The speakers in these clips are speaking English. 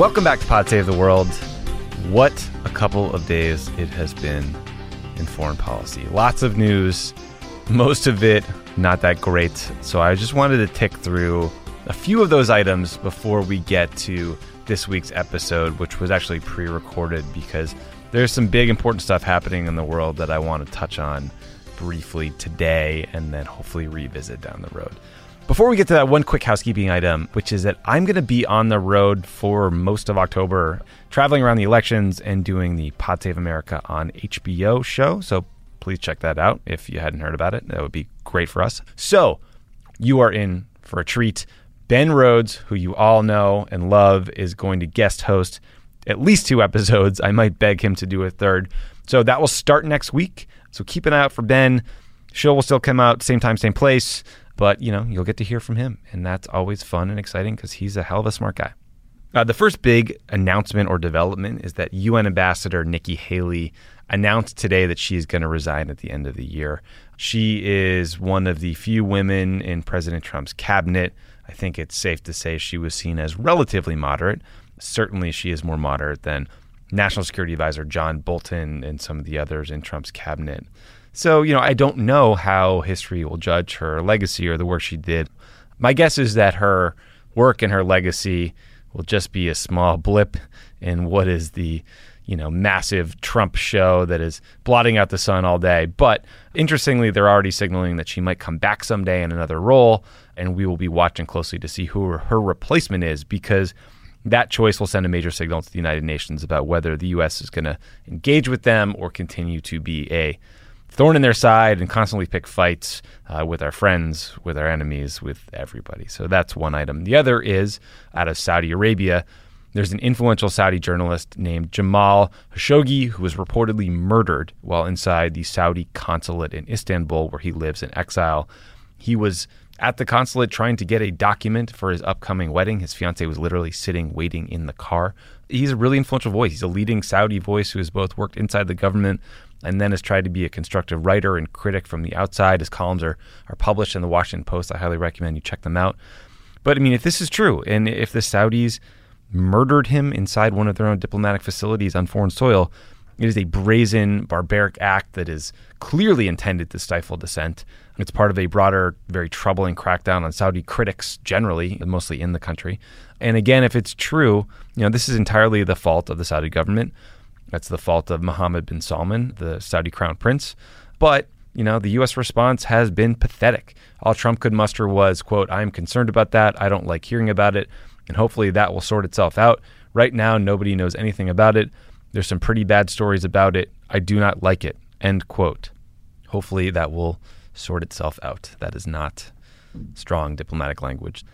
Welcome back to Pod Save the World. What a couple of days it has been in foreign policy. Lots of news, most of it not that great. So I just wanted to tick through a few of those items before we get to this week's episode, which was actually pre recorded because there's some big important stuff happening in the world that I want to touch on briefly today and then hopefully revisit down the road. Before we get to that, one quick housekeeping item, which is that I'm going to be on the road for most of October, traveling around the elections and doing the Pod Save America on HBO show. So please check that out if you hadn't heard about it. That would be great for us. So you are in for a treat. Ben Rhodes, who you all know and love, is going to guest host at least two episodes. I might beg him to do a third. So that will start next week. So keep an eye out for Ben. Show will still come out same time, same place but you know you'll get to hear from him and that's always fun and exciting because he's a hell of a smart guy. Uh, the first big announcement or development is that un ambassador nikki haley announced today that she's going to resign at the end of the year. She is one of the few women in president trump's cabinet. I think it's safe to say she was seen as relatively moderate. Certainly she is more moderate than national security advisor john bolton and some of the others in trump's cabinet so, you know, I don't know how history will judge her legacy or the work she did. My guess is that her work and her legacy will just be a small blip in what is the, you know, massive Trump show that is blotting out the sun all day. But interestingly, they're already signaling that she might come back someday in another role, and we will be watching closely to see who her replacement is because that choice will send a major signal to the United Nations about whether the U.S. is going to engage with them or continue to be a thorn in their side and constantly pick fights uh, with our friends, with our enemies, with everybody. So that's one item. The other is out of Saudi Arabia. There's an influential Saudi journalist named Jamal Khashoggi who was reportedly murdered while inside the Saudi consulate in Istanbul, where he lives in exile. He was at the consulate trying to get a document for his upcoming wedding. His fiance was literally sitting waiting in the car. He's a really influential voice. He's a leading Saudi voice who has both worked inside the government and then has tried to be a constructive writer and critic from the outside. His columns are, are published in the Washington Post. I highly recommend you check them out. But I mean, if this is true, and if the Saudis murdered him inside one of their own diplomatic facilities on foreign soil, it is a brazen, barbaric act that is clearly intended to stifle dissent. It's part of a broader, very troubling crackdown on Saudi critics generally, mostly in the country. And again, if it's true, you know, this is entirely the fault of the Saudi government. That's the fault of Mohammed bin Salman, the Saudi crown prince. But, you know, the U.S. response has been pathetic. All Trump could muster was, quote, I am concerned about that. I don't like hearing about it. And hopefully that will sort itself out. Right now, nobody knows anything about it. There's some pretty bad stories about it. I do not like it. End quote. Hopefully that will sort itself out. That is not strong diplomatic language.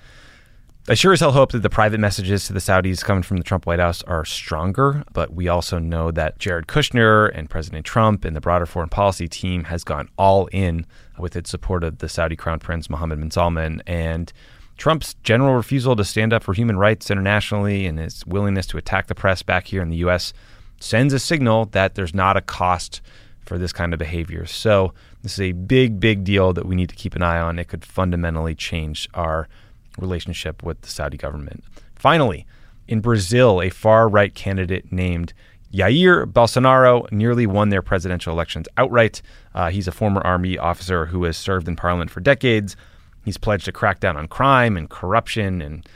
I sure as hell hope that the private messages to the Saudis coming from the Trump White House are stronger, but we also know that Jared Kushner and President Trump and the broader foreign policy team has gone all in with its support of the Saudi Crown Prince Mohammed bin Salman and Trump's general refusal to stand up for human rights internationally and his willingness to attack the press back here in the U.S. sends a signal that there's not a cost for this kind of behavior. So, this is a big, big deal that we need to keep an eye on. It could fundamentally change our relationship with the Saudi government. Finally, in Brazil, a far right candidate named Jair Bolsonaro nearly won their presidential elections outright. Uh, he's a former army officer who has served in parliament for decades. He's pledged to crack down on crime and corruption and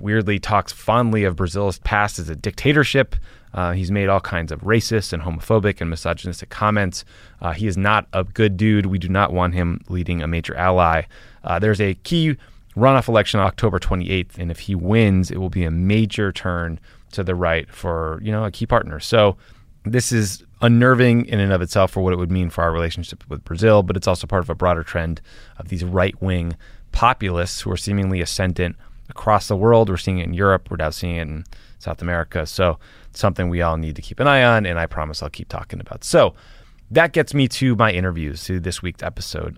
weirdly talks fondly of Brazil's past as a dictatorship. Uh, he's made all kinds of racist and homophobic and misogynistic comments. Uh, he is not a good dude. We do not want him leading a major ally. Uh, there's a key runoff election on October 28th, and if he wins, it will be a major turn to the right for you know a key partner. So this is unnerving in and of itself for what it would mean for our relationship with Brazil, but it's also part of a broader trend of these right wing populists who are seemingly ascendant across the world. We're seeing it in Europe. We're now seeing it in South America. So something we all need to keep an eye on, and I promise I'll keep talking about. So that gets me to my interviews, to this week's episode.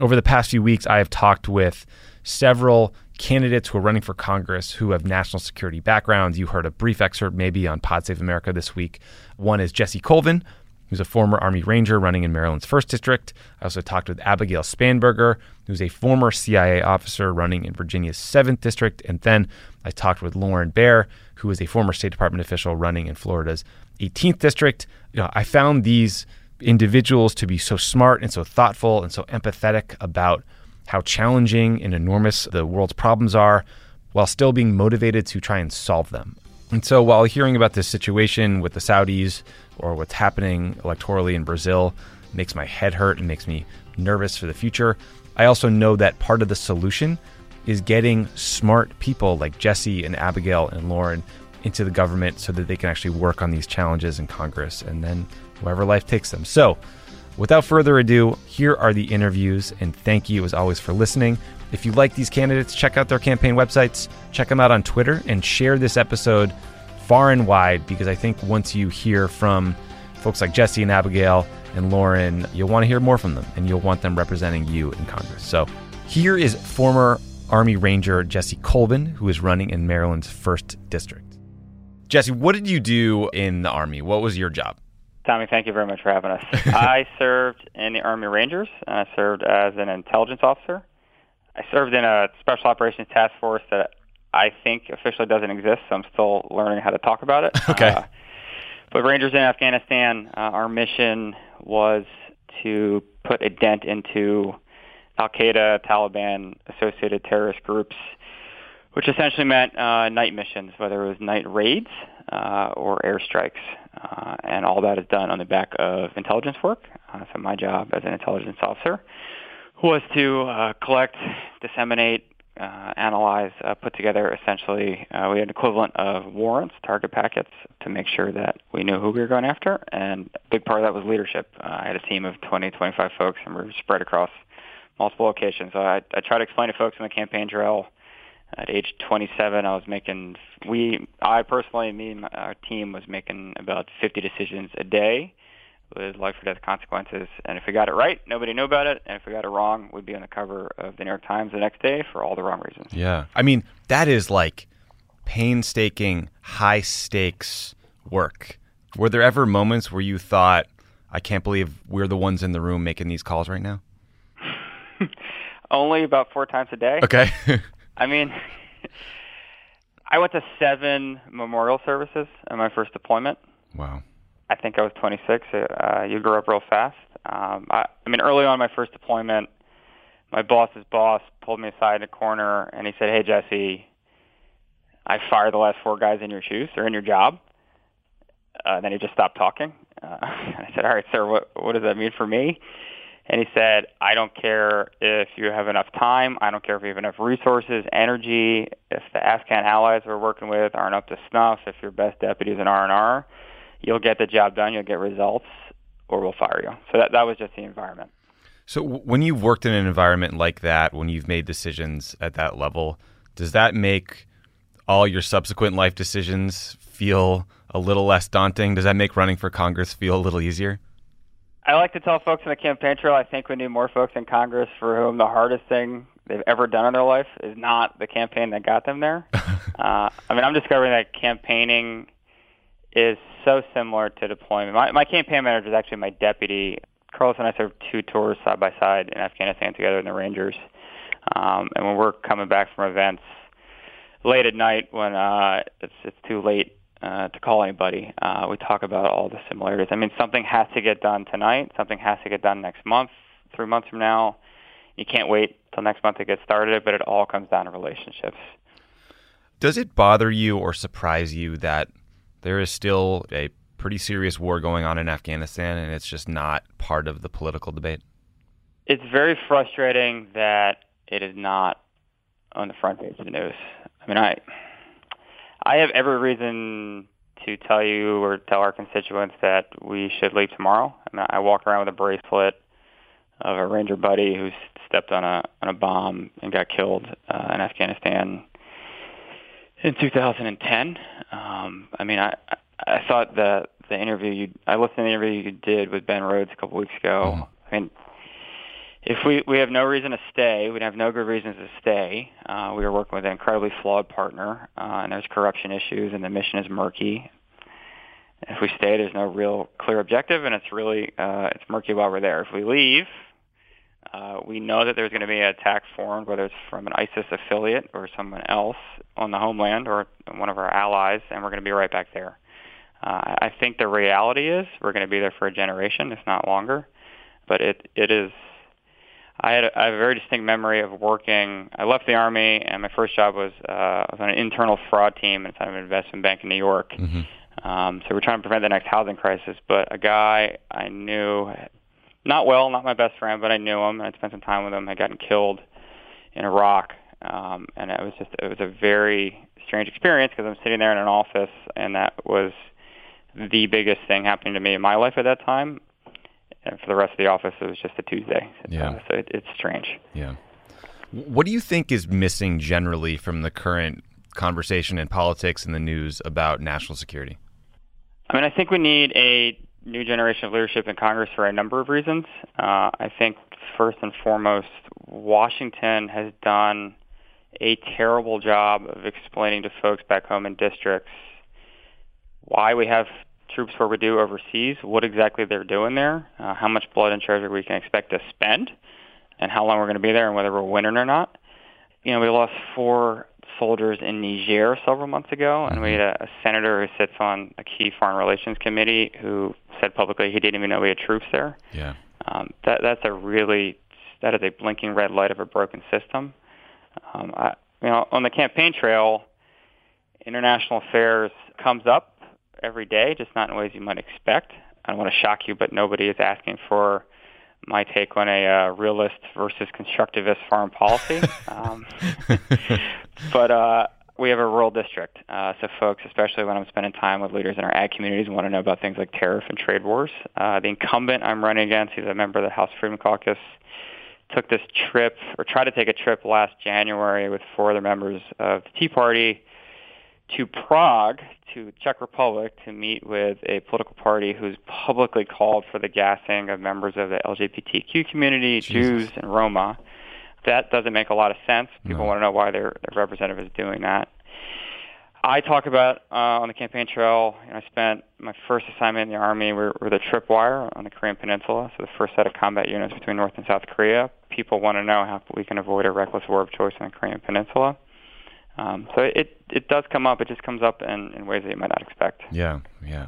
Over the past few weeks, I have talked with several candidates who are running for Congress who have national security backgrounds. You heard a brief excerpt maybe on Pod Save America this week. One is Jesse Colvin, who's a former Army Ranger running in Maryland's 1st District. I also talked with Abigail Spanberger, who's a former CIA officer running in Virginia's 7th District. And then I talked with Lauren Baer, who is a former State Department official running in Florida's 18th District. You know, I found these individuals to be so smart and so thoughtful and so empathetic about how challenging and enormous the world's problems are while still being motivated to try and solve them. And so while hearing about this situation with the Saudis or what's happening electorally in Brazil makes my head hurt and makes me nervous for the future, I also know that part of the solution is getting smart people like Jesse and Abigail and Lauren into the government so that they can actually work on these challenges in Congress and then wherever life takes them. So, without further ado, here are the interviews, and thank you as always for listening. If you like these candidates, check out their campaign websites, check them out on Twitter, and share this episode far and wide because I think once you hear from folks like Jesse and Abigail and Lauren, you'll want to hear more from them and you'll want them representing you in Congress. So here is former Army Ranger Jesse Colvin, who is running in Maryland's 1st District. Jesse, what did you do in the Army? What was your job? Tommy, thank you very much for having us. I served in the Army Rangers, and I served as an intelligence officer. I served in a special operations task force that I think officially doesn't exist, so I'm still learning how to talk about it. Okay. Uh, but Rangers in Afghanistan, uh, our mission was to put a dent into Al Qaeda, Taliban, associated terrorist groups, which essentially meant uh, night missions, whether it was night raids uh, or airstrikes. Uh, and all that is done on the back of intelligence work. Uh, so my job as an intelligence officer was to uh, collect, disseminate, uh, analyze, uh, put together essentially, uh, we had an equivalent of warrants, target packets, to make sure that we knew who we were going after. And a big part of that was leadership. I had a team of 20, 25 folks, and we were spread across multiple locations. So I, I try to explain to folks in the campaign trail at age 27, I was making, we, I personally, me and our team was making about 50 decisions a day with life or death consequences. And if we got it right, nobody knew about it. And if we got it wrong, we'd be on the cover of the New York Times the next day for all the wrong reasons. Yeah. I mean, that is like painstaking, high stakes work. Were there ever moments where you thought, I can't believe we're the ones in the room making these calls right now? Only about four times a day. Okay. I mean, I went to seven memorial services in my first deployment. wow. I think I was 26. Uh, you grew up real fast. Um, I, I mean, early on my first deployment, my boss's boss pulled me aside in a corner and he said, "Hey Jesse, I fired the last four guys in your shoes. They're in your job." Uh, and then he just stopped talking. Uh, and I said, "All right, sir, what what does that mean for me?" And he said, "I don't care if you have enough time. I don't care if you have enough resources, energy. If the Afghan allies we're working with aren't up to snuff, if your best deputy is an R and R." you'll get the job done, you'll get results, or we'll fire you. So that that was just the environment. So when you've worked in an environment like that, when you've made decisions at that level, does that make all your subsequent life decisions feel a little less daunting? Does that make running for Congress feel a little easier? I like to tell folks in the campaign trail, I think we need more folks in Congress for whom the hardest thing they've ever done in their life is not the campaign that got them there. uh, I mean, I'm discovering that campaigning is so similar to deployment. My, my campaign manager is actually my deputy. Carlos and I served two tours side by side in Afghanistan together in the Rangers. Um, and when we're coming back from events late at night when uh, it's it's too late uh, to call anybody, uh, we talk about all the similarities. I mean, something has to get done tonight. Something has to get done next month, three months from now. You can't wait till next month to get started, but it all comes down to relationships. Does it bother you or surprise you that there is still a pretty serious war going on in Afghanistan and it's just not part of the political debate? It's very frustrating that it is not on the front page of the news. I mean, I I have every reason to tell you or tell our constituents that we should leave tomorrow. I mean, I walk around with a bracelet of a ranger buddy who stepped on a on a bomb and got killed uh, in Afghanistan in 2010. Um, I mean, I I thought the the interview you I listened to the interview you did with Ben Rhodes a couple weeks ago. Mm-hmm. I mean, if we we have no reason to stay, we have no good reasons to stay. Uh, we are working with an incredibly flawed partner, uh, and there's corruption issues, and the mission is murky. If we stay, there's no real clear objective, and it's really uh, it's murky while we're there. If we leave, uh, we know that there's going to be an attack formed, whether it's from an ISIS affiliate or someone else on the homeland or one of our allies, and we're going to be right back there. Uh, I think the reality is we're going to be there for a generation, if not longer. But it it is I had a, I have a very distinct memory of working. I left the army, and my first job was uh, I was on an internal fraud team inside of an investment bank in New York. Mm-hmm. Um, so we're trying to prevent the next housing crisis. But a guy I knew, not well, not my best friend, but I knew him, and I spent some time with him. Had gotten killed in Iraq, um, and it was just it was a very strange experience because I'm sitting there in an office, and that was the biggest thing happening to me in my life at that time and for the rest of the office, it was just a Tuesday. Yeah. Uh, so it, it's strange. Yeah. What do you think is missing generally from the current conversation in politics and the news about national security? I mean, I think we need a new generation of leadership in Congress for a number of reasons. Uh, I think first and foremost, Washington has done a terrible job of explaining to folks back home in districts why we have troops where we do overseas, what exactly they're doing there, uh, how much blood and treasure we can expect to spend, and how long we're going to be there, and whether we're winning or not. You know, we lost four soldiers in Niger several months ago, and we had a, a senator who sits on a key foreign relations committee who said publicly he didn't even know we had troops there. Yeah, um, that that's a really that is a blinking red light of a broken system. Um, I, you know, on the campaign trail, international affairs comes up every day, just not in ways you might expect. I don't want to shock you, but nobody is asking for my take on a uh, realist versus constructivist foreign policy. um, but uh, we have a rural district, uh, so folks, especially when I'm spending time with leaders in our ag communities, want to know about things like tariff and trade wars. Uh, the incumbent I'm running against, he's a member of the House Freedom Caucus, took this trip or tried to take a trip last January with four other members of the Tea Party to Prague, to Czech Republic, to meet with a political party who's publicly called for the gassing of members of the LGBTQ community, Jesus. Jews, and Roma. That doesn't make a lot of sense. People no. want to know why their, their representative is doing that. I talk about uh, on the campaign trail. You know, I spent my first assignment in the army. We're, we're the tripwire on the Korean Peninsula, so the first set of combat units between North and South Korea. People want to know how we can avoid a reckless war of choice on the Korean Peninsula. Um, so it it does come up. It just comes up in, in ways that you might not expect. Yeah, yeah.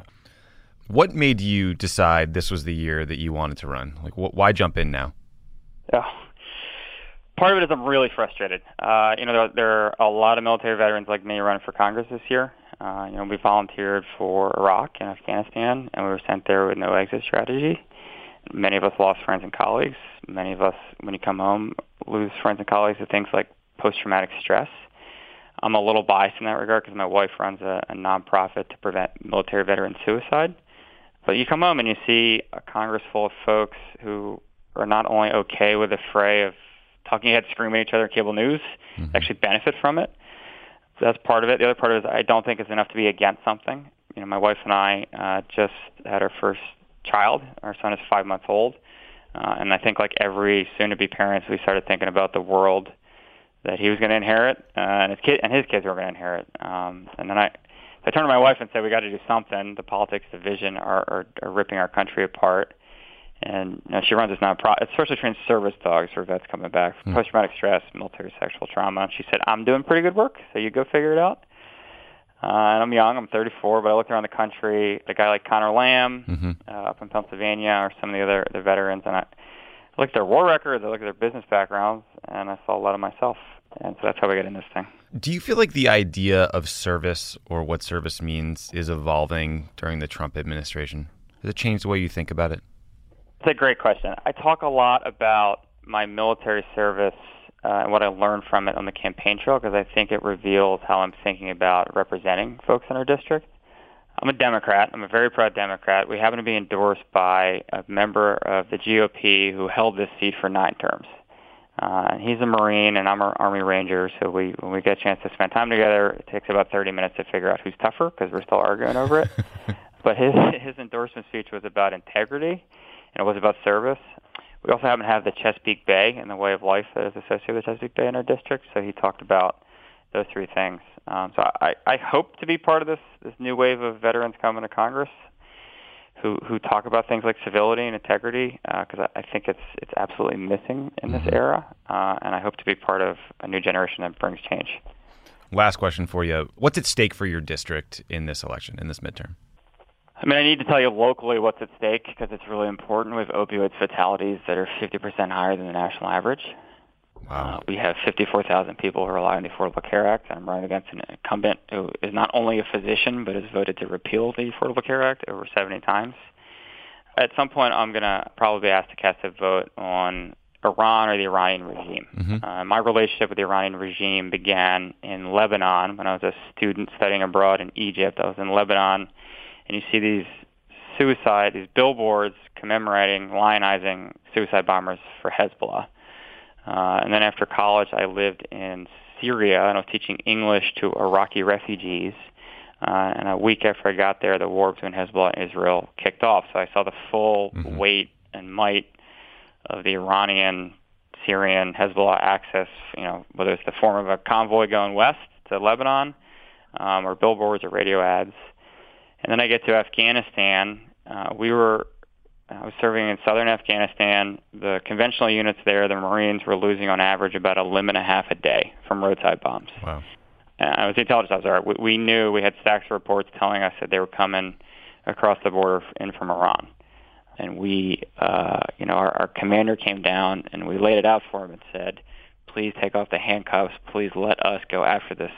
What made you decide this was the year that you wanted to run? Like, wh- why jump in now? Yeah. Part of it is I'm really frustrated. Uh, you know, there, there, are a lot of military veterans like me running for Congress this year. Uh, you know, we volunteered for Iraq and Afghanistan, and we were sent there with no exit strategy. Many of us lost friends and colleagues. Many of us, when you come home, lose friends and colleagues to things like post-traumatic stress. I'm a little biased in that regard because my wife runs a, a nonprofit to prevent military veteran suicide. But you come home and you see a Congress full of folks who are not only okay with the fray of talking heads screaming at each other on cable news, mm-hmm. actually benefit from it. So that's part of it. The other part is I don't think it's enough to be against something. You know, my wife and I uh, just had our first child. Our son is five months old. Uh, and I think like every soon-to-be parents, we started thinking about the world – that he was going to inherit, uh, and his kid and his kids were going to inherit. Um, and then I, I turned to my wife and said, "We got to do something. The politics, the vision are, are, are ripping our country apart." And you know, she runs this nonprofit. It's specially trained service dogs for vets coming back from mm. post-traumatic stress, military sexual trauma. And she said, "I'm doing pretty good work, so you go figure it out." Uh, and I'm young. I'm 34, but I looked around the country. A guy like Conor Lamb mm-hmm. uh, up in Pennsylvania, or some of the other the veterans, and I looked at their war records. I looked at their business backgrounds, and I saw a lot of myself. And so that's how we get in this thing. Do you feel like the idea of service or what service means is evolving during the Trump administration? Has it changed the way you think about it? It's a great question. I talk a lot about my military service uh, and what I learned from it on the campaign trail because I think it reveals how I'm thinking about representing folks in our district. I'm a Democrat. I'm a very proud Democrat. We happen to be endorsed by a member of the GOP who held this seat for nine terms. Uh, he's a Marine, and I'm an Army Ranger. So we, when we get a chance to spend time together, it takes about 30 minutes to figure out who's tougher because we're still arguing over it. but his his endorsement speech was about integrity, and it was about service. We also happen to have the Chesapeake Bay and the way of life that is associated with Chesapeake Bay in our district. So he talked about those three things. Um, so I, I hope to be part of this this new wave of veterans coming to Congress who who talk about things like civility and integrity because uh, I, I think it's it's absolutely missing in this mm-hmm. era, uh, and I hope to be part of a new generation that brings change. Last question for you: What's at stake for your district in this election, in this midterm? I mean, I need to tell you locally what's at stake because it's really important. We have opioid fatalities that are 50% higher than the national average. Wow. Uh, we have 54,000 people who rely on the Affordable Care Act. I'm running against an incumbent who is not only a physician but has voted to repeal the Affordable Care Act over 70 times. At some point, I'm going to probably be asked to cast a vote on Iran or the Iranian regime. Mm-hmm. Uh, my relationship with the Iranian regime began in Lebanon when I was a student studying abroad in Egypt. I was in Lebanon, and you see these suicide, these billboards commemorating, lionizing suicide bombers for Hezbollah. Uh, and then after college, I lived in Syria and I was teaching English to Iraqi refugees. Uh, and a week after I got there, the war between Hezbollah and Israel kicked off. So I saw the full mm-hmm. weight and might of the Iranian, Syrian, Hezbollah axis. You know, whether it's the form of a convoy going west to Lebanon, um, or billboards or radio ads. And then I get to Afghanistan. Uh, we were I was serving in southern Afghanistan. The conventional units there, the Marines, were losing on average about a limb and a half a day from roadside bombs. Wow. And I was the intelligence officer. We, we knew we had stacks of reports telling us that they were coming across the border in from Iran. And we, uh, you know, our, our commander came down and we laid it out for him and said, please take off the handcuffs. Please let us go after this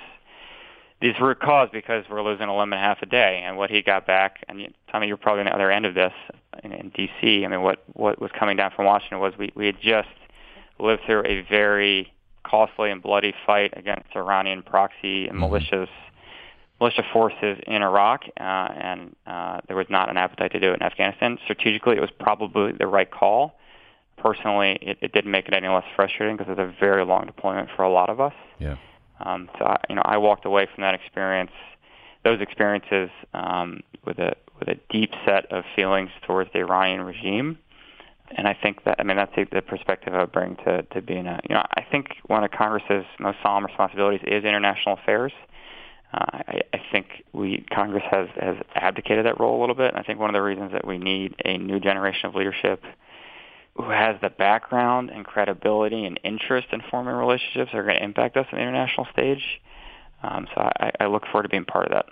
these root cause because we're losing a limb and a half a day. And what he got back, and Tommy, you're probably on the other end of this in, in D.C. I mean, what what was coming down from Washington was we we had just lived through a very costly and bloody fight against Iranian proxy and mm-hmm. militias militia forces in Iraq, uh, and uh, there was not an appetite to do it in Afghanistan. Strategically, it was probably the right call. Personally, it, it didn't make it any less frustrating because it was a very long deployment for a lot of us. Yeah. Um, so I, you know, I walked away from that experience, those experiences, um, with a with a deep set of feelings towards the Iranian regime. And I think that I mean that's the, perspective I bring to to being a you know I think one of Congress's most solemn responsibilities is international affairs. Uh, I, I think we Congress has has abdicated that role a little bit. And I think one of the reasons that we need a new generation of leadership who has the background and credibility and interest in forming relationships are going to impact us on the international stage. Um, so I, I look forward to being part of that.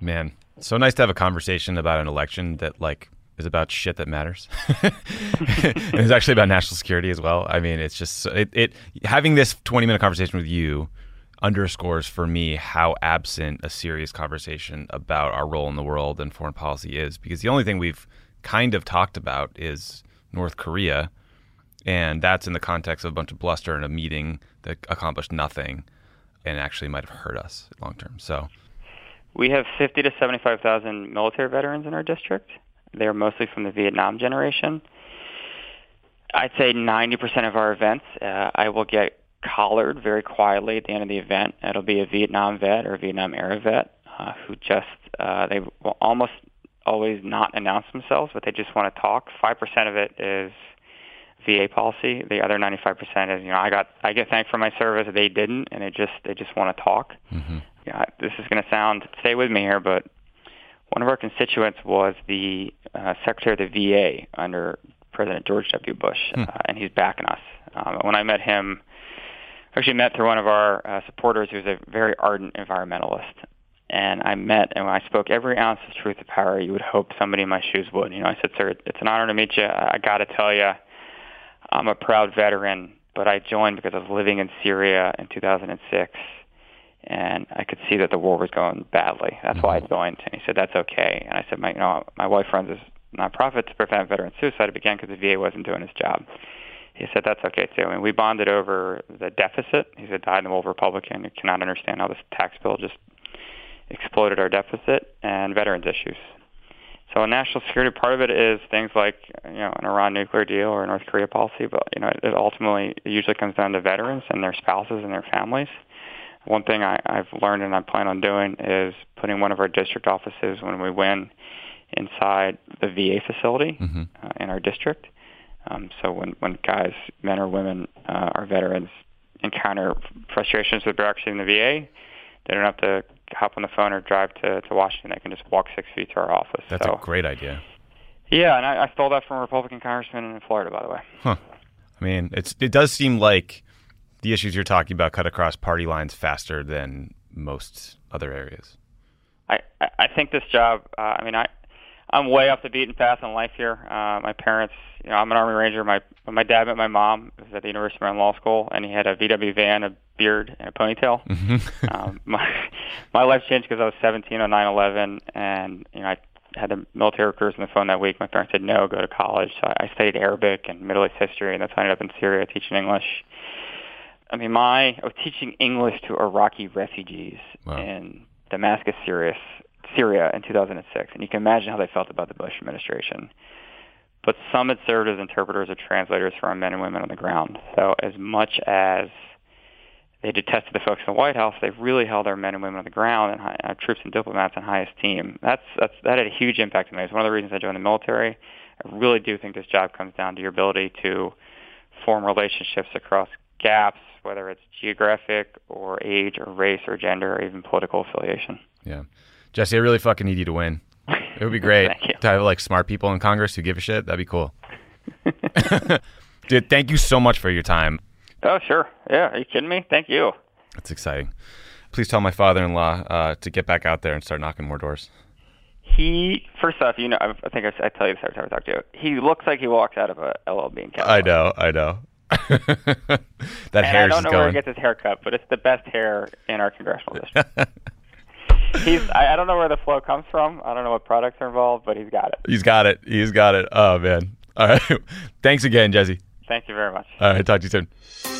Man, so nice to have a conversation about an election that like is about shit that matters. it's actually about national security as well. I mean, it's just it, it having this 20 minute conversation with you underscores for me how absent a serious conversation about our role in the world and foreign policy is because the only thing we've kind of talked about is North Korea, and that's in the context of a bunch of bluster and a meeting that accomplished nothing, and actually might have hurt us long term. So, we have 50 to 75,000 military veterans in our district. They're mostly from the Vietnam generation. I'd say 90% of our events, uh, I will get collared very quietly at the end of the event. It'll be a Vietnam vet or a Vietnam era vet uh, who just uh, they will almost always not announce themselves, but they just want to talk. Five percent of it is VA policy. The other 95% is, you know, I got I get thanked for my service. They didn't, and they just they just want to talk. Mm-hmm. Yeah, this is going to sound stay with me here, but one of our constituents was the uh, secretary of the VA under President George W. Bush, hmm. uh, and he's backing us. Um, when I met him, actually met through one of our uh, supporters who's a very ardent environmentalist, and I met and when I spoke every ounce of truth to power you would hope somebody in my shoes would. You know, I said, sir, it's an honor to meet you. I got to tell you, I'm a proud veteran, but I joined because I was living in Syria in 2006, and I could see that the war was going badly. That's mm-hmm. why I joined. And he said, that's okay. And I said, my, you know, my wife runs this nonprofit to prevent veteran suicide. It began because the VA wasn't doing its job. He said, that's okay too. And we bonded over the deficit. He's a dyed-in-the-wool Republican who cannot understand how this tax bill just exploded our deficit and veterans issues. So a national security part of it is things like you know an Iran nuclear deal or a North Korea policy, but you know it ultimately it usually comes down to veterans and their spouses and their families. One thing I, I've learned and I plan on doing is putting one of our district offices when we win inside the VA facility mm-hmm. uh, in our district. Um, so when when guys, men or women, uh, our veterans encounter frustrations with bureaucracy in the VA, they don't have to hop on the phone or drive to, to Washington. They can just walk six feet to our office. That's so, a great idea. Yeah, and I, I stole that from a Republican congressman in Florida, by the way. Huh. I mean, it's it does seem like the issues you're talking about cut across party lines faster than most other areas. I I think this job. Uh, I mean, I I'm way off the beaten path in life here. Uh, my parents, you know, I'm an Army Ranger. My my dad met my mom was at the University of Maryland Law School, and he had a VW van, a beard, and a ponytail. Mm-hmm. um, my my life changed because I was 17 on 9/11, and you know, I had the military recruiters on the phone that week. My parents said no, go to college. So I studied Arabic and Middle East history, and that's how I ended up in Syria teaching English. I mean, my I was teaching English to Iraqi refugees wow. in Damascus, Syria, Syria in 2006, and you can imagine how they felt about the Bush administration. But some had served as interpreters or translators for our men and women on the ground. So as much as they detested the folks in the White House, they really held our men and women on the ground and high, uh, our troops and diplomats in high esteem. That's, that's, that had a huge impact on me. It's one of the reasons I joined the military. I really do think this job comes down to your ability to form relationships across gaps, whether it's geographic or age or race or gender or even political affiliation. Yeah. Jesse, I really fucking need you to win. It would be great to have like smart people in Congress who give a shit. That'd be cool. Dude, thank you so much for your time. Oh, sure. Yeah. Are you kidding me? Thank you. That's exciting. Please tell my father-in-law uh, to get back out there and start knocking more doors. He, first off, you know, I think I, I tell you this every time I talk to you. He looks like he walks out of a LL Bean catalog. I know, I know. that hair. I don't know going. where he gets his haircut, but it's the best hair in our congressional district. He's I, I, don't know where the flow comes from. I don't know what products are involved, but he's got it. He's got it. He's got it. Oh man. All right. Thanks again, Jesse. Thank you very much. All right. Talk to you soon.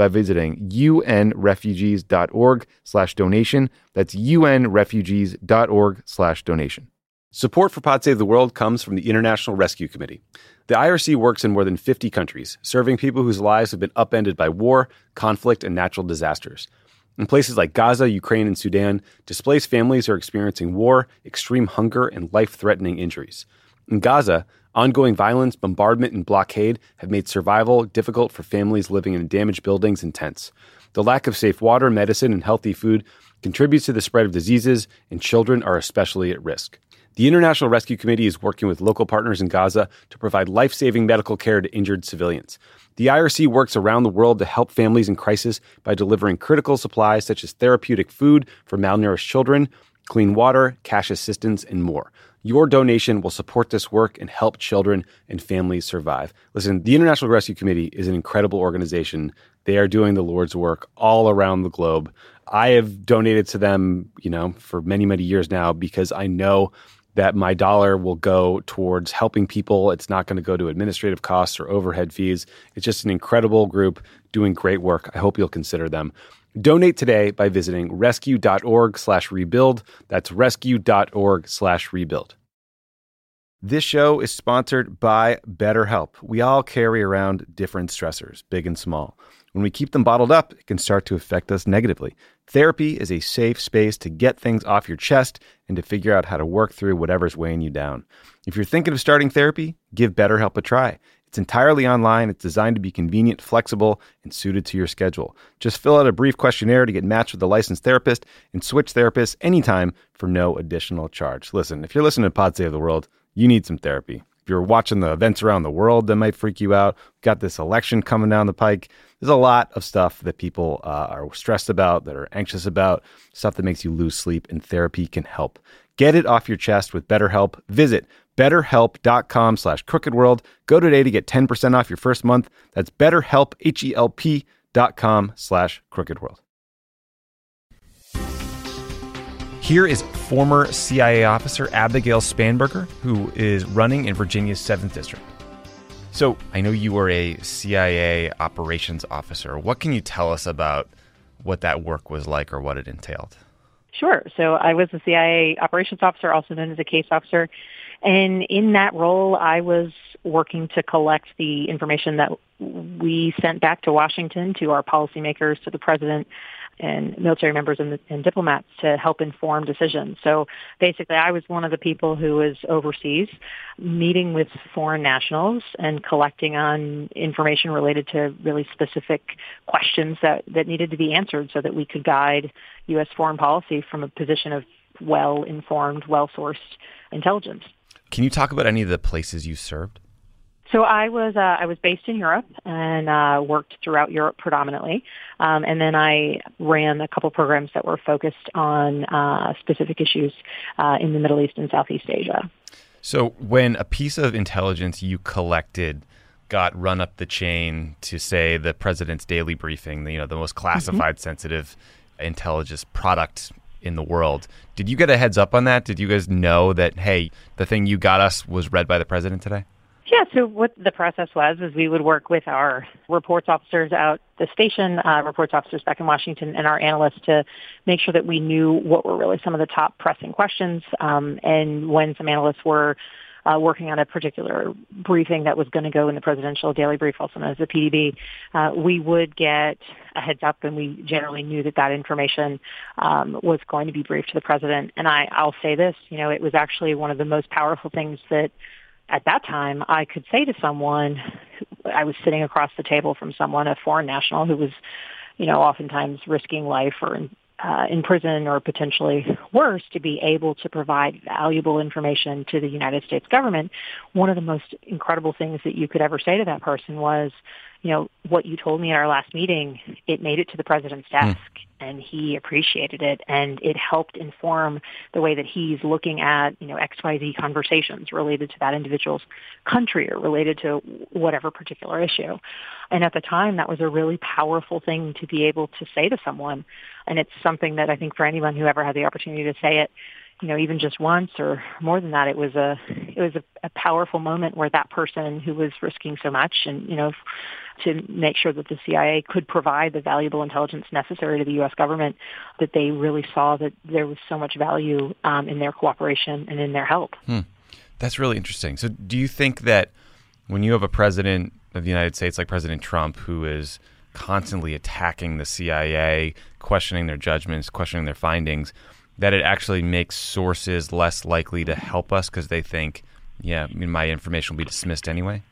by visiting unrefugees.org slash donation. That's unrefugees.org slash donation. Support for Pod Save the World comes from the International Rescue Committee. The IRC works in more than 50 countries, serving people whose lives have been upended by war, conflict, and natural disasters. In places like Gaza, Ukraine, and Sudan, displaced families are experiencing war, extreme hunger, and life threatening injuries. In Gaza, ongoing violence, bombardment, and blockade have made survival difficult for families living in damaged buildings and tents. The lack of safe water, medicine, and healthy food contributes to the spread of diseases, and children are especially at risk. The International Rescue Committee is working with local partners in Gaza to provide life saving medical care to injured civilians. The IRC works around the world to help families in crisis by delivering critical supplies such as therapeutic food for malnourished children, clean water, cash assistance, and more. Your donation will support this work and help children and families survive. Listen, the International Rescue Committee is an incredible organization. They are doing the Lord's work all around the globe. I have donated to them, you know, for many, many years now because I know that my dollar will go towards helping people. It's not going to go to administrative costs or overhead fees. It's just an incredible group doing great work. I hope you'll consider them. Donate today by visiting rescue.org slash rebuild. That's rescue.org slash rebuild. This show is sponsored by BetterHelp. We all carry around different stressors, big and small. When we keep them bottled up, it can start to affect us negatively. Therapy is a safe space to get things off your chest and to figure out how to work through whatever's weighing you down. If you're thinking of starting therapy, give BetterHelp a try. It's entirely online, it's designed to be convenient, flexible, and suited to your schedule. Just fill out a brief questionnaire to get matched with a licensed therapist and switch therapists anytime for no additional charge. Listen, if you're listening to Pod Save the World, you need some therapy. If you're watching the events around the world that might freak you out, got this election coming down the pike. There's a lot of stuff that people uh, are stressed about, that are anxious about, stuff that makes you lose sleep, and therapy can help. Get it off your chest with BetterHelp. Visit betterhelp.com slash crookedworld. Go today to get 10% off your first month. That's betterhelp, H-E-L-P dot com slash crookedworld. Here is former CIA officer Abigail Spanberger, who is running in Virginia's 7th District. So I know you were a CIA operations officer. What can you tell us about what that work was like or what it entailed? Sure. So I was a CIA operations officer, also known as a case officer. And in that role, I was working to collect the information that we sent back to Washington to our policymakers, to the president, and military members and, and, diplomats to help inform decisions. So basically, I was one of the people who was overseas meeting with foreign nationals and collecting on information related to really specific questions that, that needed to be answered so that we could guide U.S. foreign policy from a position of well-informed, well-sourced intelligence. Can you talk about any of the places you served? So I was uh, I was based in Europe and uh, worked throughout Europe predominantly, um, and then I ran a couple programs that were focused on uh, specific issues uh, in the Middle East and Southeast Asia. So when a piece of intelligence you collected got run up the chain to say the president's daily briefing, you know, the most classified, mm-hmm. sensitive intelligence product in the world. Did you get a heads up on that? Did you guys know that hey, the thing you got us was read by the president today? Yeah, so what the process was is we would work with our reports officers out the station, uh, reports officers back in Washington, and our analysts to make sure that we knew what were really some of the top pressing questions. Um, and when some analysts were uh, working on a particular briefing that was going to go in the presidential daily brief, also known as the PDB, uh, we would get a heads up, and we generally knew that that information um, was going to be briefed to the president. And I, I'll say this, you know, it was actually one of the most powerful things that at that time I could say to someone, I was sitting across the table from someone, a foreign national who was, you know, oftentimes risking life or uh, in prison or potentially worse to be able to provide valuable information to the United States government, one of the most incredible things that you could ever say to that person was, you know, what you told me in our last meeting, it made it to the president's hmm. desk mm. and he appreciated it and it helped inform the way that he's looking at, you know, XYZ conversations related to that individual's country or related to whatever particular issue. And at the time, that was a really powerful thing to be able to say to someone. And it's something that I think for anyone who ever had the opportunity to say it, you know, even just once or more than that, it was a it was a, a powerful moment where that person who was risking so much and you know to make sure that the CIA could provide the valuable intelligence necessary to the U.S. government, that they really saw that there was so much value um, in their cooperation and in their help. Hmm. That's really interesting. So, do you think that when you have a president of the United States like President Trump, who is constantly attacking the CIA, questioning their judgments, questioning their findings, that it actually makes sources less likely to help us because they think, yeah, I mean, my information will be dismissed anyway?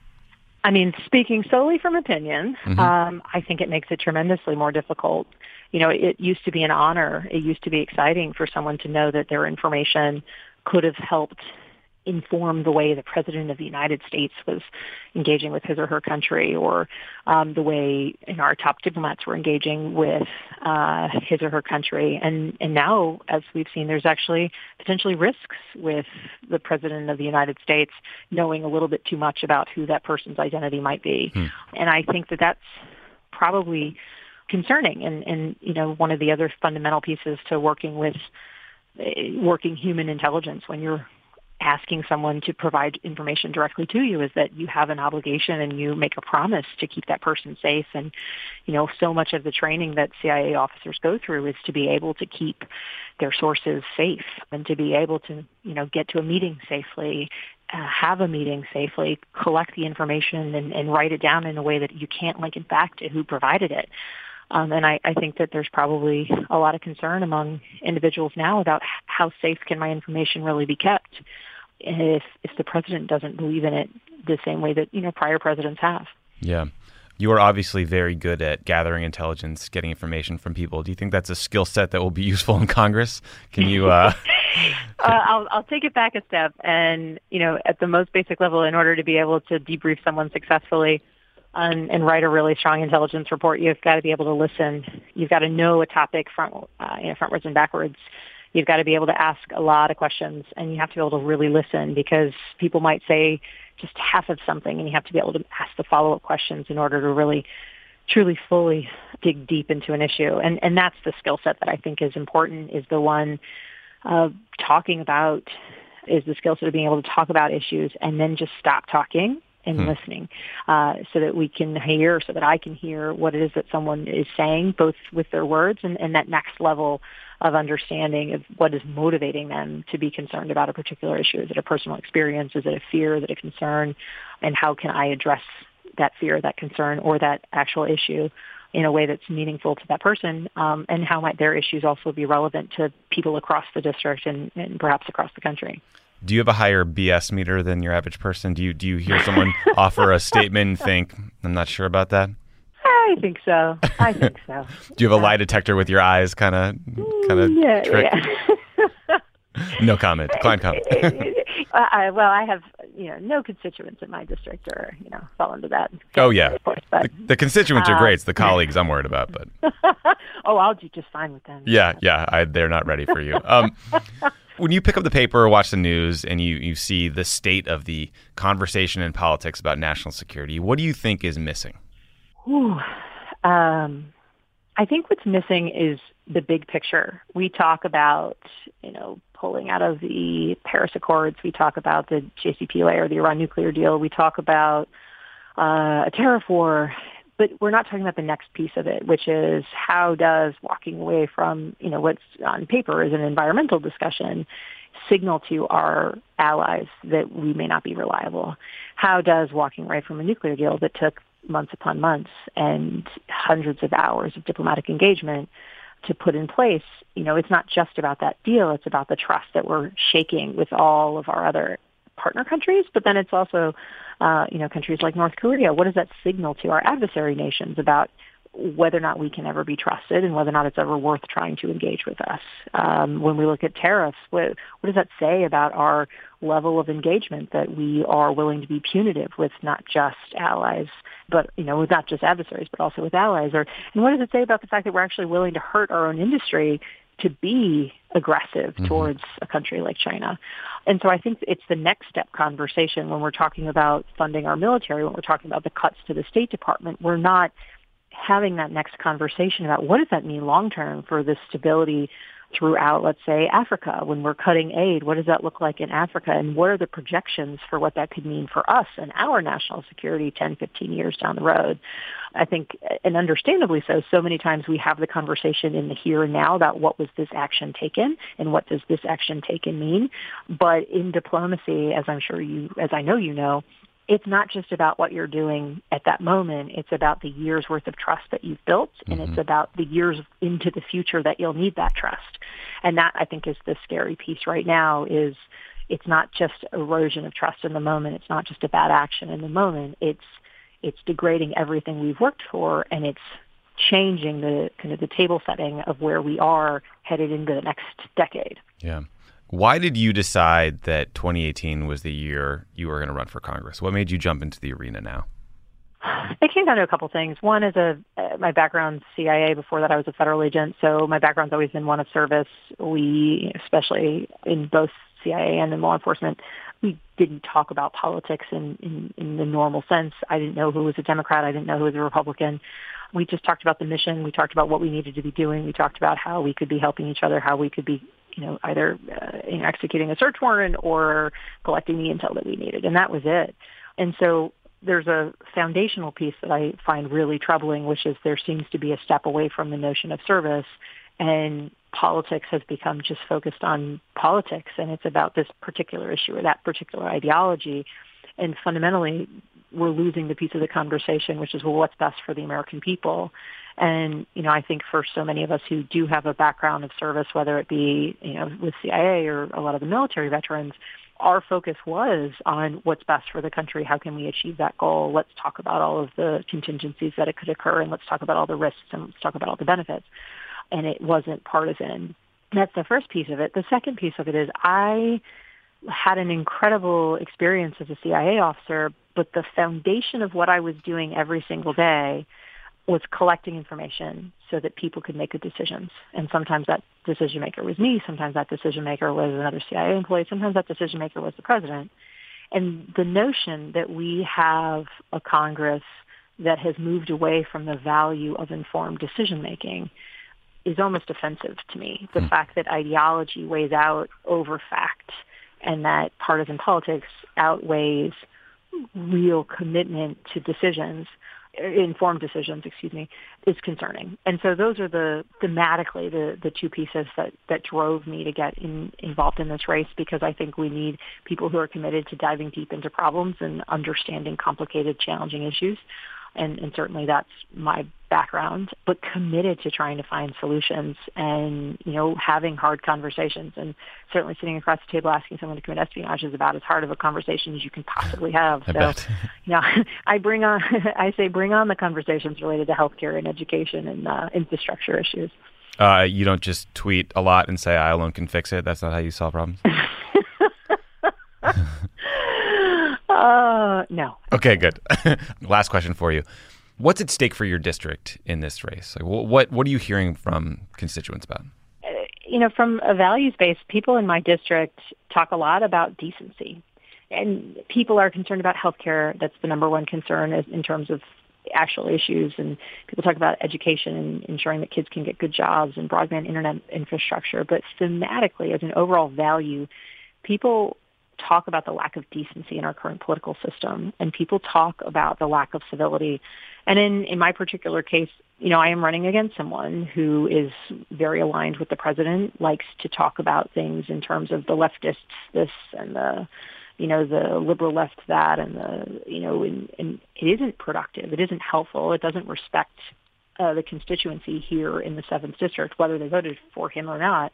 I mean, speaking solely from opinion, mm-hmm. um, I think it makes it tremendously more difficult. You know, it used to be an honor. It used to be exciting for someone to know that their information could have helped inform the way the president of the United States was engaging with his or her country, or um, the way know, our top diplomats were engaging with uh, his or her country. And and now, as we've seen, there's actually potentially risks with the president of the United States knowing a little bit too much about who that person's identity might be. Hmm. And I think that that's probably concerning. And and you know, one of the other fundamental pieces to working with eh, working human intelligence when you're asking someone to provide information directly to you is that you have an obligation and you make a promise to keep that person safe and you know so much of the training that CIA officers go through is to be able to keep their sources safe and to be able to you know get to a meeting safely uh, have a meeting safely, collect the information, and, and write it down in a way that you can't link it back to who provided it. Um, and I, I think that there's probably a lot of concern among individuals now about how safe can my information really be kept if if the president doesn't believe in it the same way that you know prior presidents have. Yeah. You are obviously very good at gathering intelligence, getting information from people. Do you think that's a skill set that will be useful in Congress? Can you? Uh... uh, I'll, I'll take it back a step, and you know, at the most basic level, in order to be able to debrief someone successfully, and, and write a really strong intelligence report, you've got to be able to listen. You've got to know a topic front, uh, you know, frontwards and backwards. You've got to be able to ask a lot of questions, and you have to be able to really listen because people might say just half of something, and you have to be able to ask the follow-up questions in order to really, truly, fully dig deep into an issue. And and that's the skill set that I think is important. Is the one of talking about is the skill set of being able to talk about issues and then just stop talking and hmm. listening uh, so that we can hear, so that I can hear what it is that someone is saying, both with their words and, and that next level of understanding of what is motivating them to be concerned about a particular issue. Is it a personal experience? Is it a fear? Is it a concern? And how can I address that fear, that concern, or that actual issue in a way that's meaningful to that person? Um, and how might their issues also be relevant to people across the district and, and perhaps across the country? Do you have a higher BS meter than your average person? Do you do you hear someone offer a statement and think, I'm not sure about that? I think so. I think so. do you have a lie detector with your eyes kind of kind of yeah, trick? Yeah. no comment. Decline comment. I, well, I have you know no constituents in my district or you know fall into that. Oh yeah, course, but, the, the, constituents uh, are great. It's the colleagues I'm worried about, but oh, I'll do just fine with them. Yeah, yeah, I, they're not ready for you. Um, when you pick up the paper or watch the news and you, you see the state of the conversation in politics about national security, what do you think is missing? Ooh, um, I think what's missing is the big picture. We talk about, you know, pulling out of the Paris Accords. We talk about the JCPOA or the Iran nuclear deal. We talk about uh, a tariff war but we're not talking about the next piece of it, which is how does walking away from, you know, what's on paper is an environmental discussion signal to our allies that we may not be reliable? How does walking away from a nuclear deal that took months upon months and hundreds of hours of diplomatic engagement to put in place, you know, it's not just about that deal, it's about the trust that we're shaking with all of our other partner countries, but then it's also, uh, you know, countries like North Korea. What does that signal to our adversary nations about whether or not we can ever be trusted and whether or not it's ever worth trying to engage with us. Um, when we look at tariffs, what, what does that say about our level of engagement that we are willing to be punitive with not just allies, but, you know, with not just adversaries, but also with allies? Or, and what does it say about the fact that we're actually willing to hurt our own industry to be aggressive mm-hmm. towards a country like China. And so I think it's the next step conversation when we're talking about funding our military, when we're talking about the cuts to the State Department. We're not having that next conversation about what does that mean long term for the stability throughout, let's say, Africa. When we're cutting aid, what does that look like in Africa? And what are the projections for what that could mean for us and our national security 10, 15 years down the road? I think, and understandably so, so many times we have the conversation in the here and now about what was this action taken and what does this action taken mean. But in diplomacy, as I'm sure you, as I know you know, it's not just about what you're doing at that moment. It's about the years worth of trust that you've built, and mm-hmm. it's about the years into the future that you'll need that trust. And that I think is the scary piece right now is it's not just erosion of trust in the moment. It's not just a bad action in the moment. It's it's degrading everything we've worked for, and it's changing the kind of the table setting of where we are headed into the next decade. Yeah. Why did you decide that 2018 was the year you were going to run for Congress? What made you jump into the arena now? It came down to a couple things. One is a uh, my background CIA. Before that, I was a federal agent, so my background's always been one of service. We, especially in both CIA and in law enforcement, we didn't talk about politics in, in, in the normal sense. I didn't know who was a Democrat. I didn't know who was a Republican. We just talked about the mission. We talked about what we needed to be doing. We talked about how we could be helping each other, how we could be you know, either uh, in executing a search warrant or collecting the intel that we needed. And that was it. And so there's a foundational piece that I find really troubling, which is there seems to be a step away from the notion of service and politics has become just focused on politics and it's about this particular issue or that particular ideology. And fundamentally, we're losing the piece of the conversation, which is, well, what's best for the American people? And, you know, I think for so many of us who do have a background of service, whether it be, you know, with CIA or a lot of the military veterans, our focus was on what's best for the country. How can we achieve that goal? Let's talk about all of the contingencies that it could occur and let's talk about all the risks and let's talk about all the benefits. And it wasn't partisan. That's the first piece of it. The second piece of it is I had an incredible experience as a CIA officer, but the foundation of what I was doing every single day was collecting information so that people could make good decisions. And sometimes that decision maker was me. Sometimes that decision maker was another CIA employee. Sometimes that decision maker was the president. And the notion that we have a Congress that has moved away from the value of informed decision making is almost offensive to me. The mm. fact that ideology weighs out over fact and that partisan politics outweighs real commitment to decisions, informed decisions, excuse me, is concerning. And so those are the thematically the, the two pieces that, that drove me to get in, involved in this race because I think we need people who are committed to diving deep into problems and understanding complicated, challenging issues and, and certainly that's my background, but committed to trying to find solutions and, you know, having hard conversations and certainly sitting across the table asking someone to commit espionage is about as hard of a conversation as you can possibly have. I so, bet. you know, I bring on, I say bring on the conversations related to healthcare and education and uh, infrastructure issues. Uh, you don't just tweet a lot and say, I alone can fix it. That's not how you solve problems. Uh, no. Okay, good. Last question for you. What's at stake for your district in this race? Like, what what are you hearing from constituents about? Uh, you know, from a values base, people in my district talk a lot about decency, and people are concerned about healthcare. That's the number one concern in terms of actual issues. And people talk about education and ensuring that kids can get good jobs and broadband internet infrastructure. But thematically, as an overall value, people talk about the lack of decency in our current political system and people talk about the lack of civility. And in, in my particular case, you know, I am running against someone who is very aligned with the president, likes to talk about things in terms of the leftists this and the, you know, the liberal left that and the, you know, and, and it isn't productive. It isn't helpful. It doesn't respect uh, the constituency here in the 7th District, whether they voted for him or not.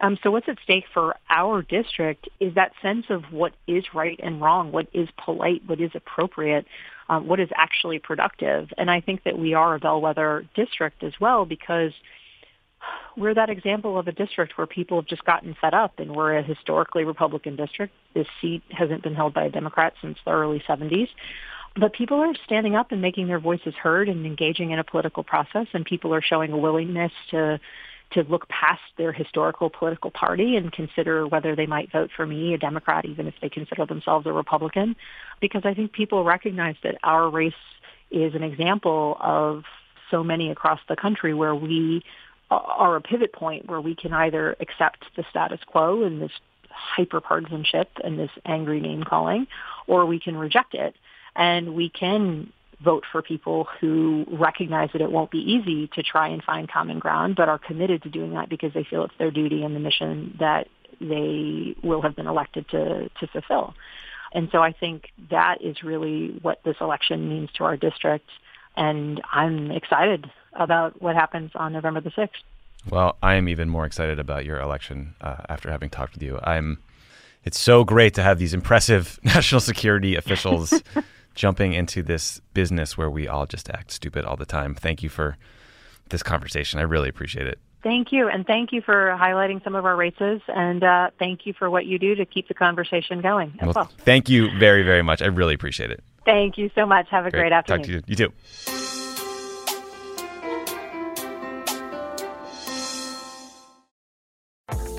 Um, so what's at stake for our district is that sense of what is right and wrong, what is polite, what is appropriate, um, what is actually productive. And I think that we are a bellwether district as well because we're that example of a district where people have just gotten fed up and we're a historically Republican district. This seat hasn't been held by a Democrat since the early 70s. But people are standing up and making their voices heard and engaging in a political process and people are showing a willingness to to look past their historical political party and consider whether they might vote for me, a Democrat, even if they consider themselves a Republican, because I think people recognize that our race is an example of so many across the country where we are a pivot point where we can either accept the status quo and this hyper-partisanship and this angry name calling, or we can reject it. And we can vote for people who recognize that it won't be easy to try and find common ground, but are committed to doing that because they feel it's their duty and the mission that they will have been elected to, to fulfill. And so I think that is really what this election means to our district. And I'm excited about what happens on November the 6th. Well, I am even more excited about your election uh, after having talked with you. I'm. It's so great to have these impressive national security officials jumping into this business where we all just act stupid all the time. Thank you for this conversation. I really appreciate it. Thank you. And thank you for highlighting some of our races. And uh, thank you for what you do to keep the conversation going as well, well. Thank you very, very much. I really appreciate it. Thank you so much. Have a great, great afternoon. Talk to you. You too.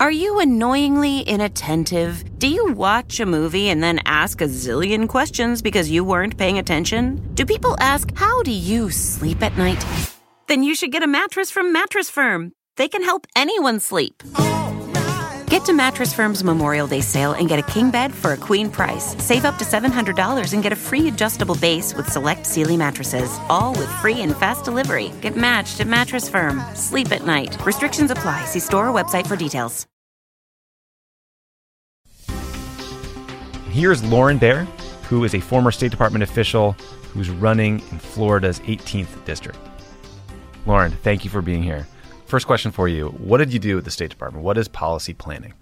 Are you annoyingly inattentive? Do you watch a movie and then ask a zillion questions because you weren't paying attention? Do people ask, How do you sleep at night? Then you should get a mattress from Mattress Firm. They can help anyone sleep. Get to Mattress Firm's Memorial Day sale and get a king bed for a queen price. Save up to $700 and get a free adjustable base with select Sealy mattresses, all with free and fast delivery. Get matched at Mattress Firm. Sleep at night. Restrictions apply. See store or website for details. Here's Lauren Baer, who is a former State Department official who's running in Florida's 18th district. Lauren, thank you for being here. First question for you What did you do at the State Department? What is policy planning?